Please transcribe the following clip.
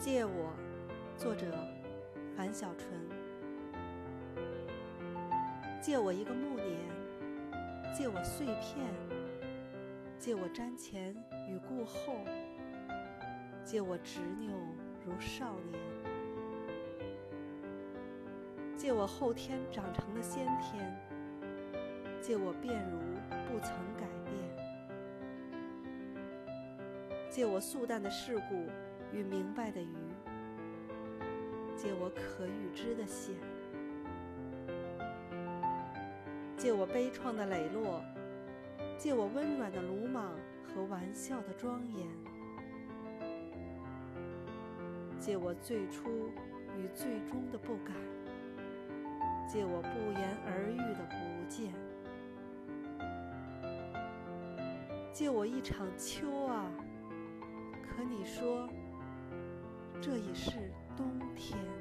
借我，作者樊小纯。借我一个暮年，借我碎片，借我瞻前与顾后，借我执拗如少年，借我后天长成的先天，借我变如不曾改变，借我素淡的世故。与明白的鱼，借我可预知的险；借我悲怆的磊落，借我温软的鲁莽和玩笑的庄严；借我最初与最终的不改；借我不言而喻的不见；借我一场秋啊！可你说。这已是冬天。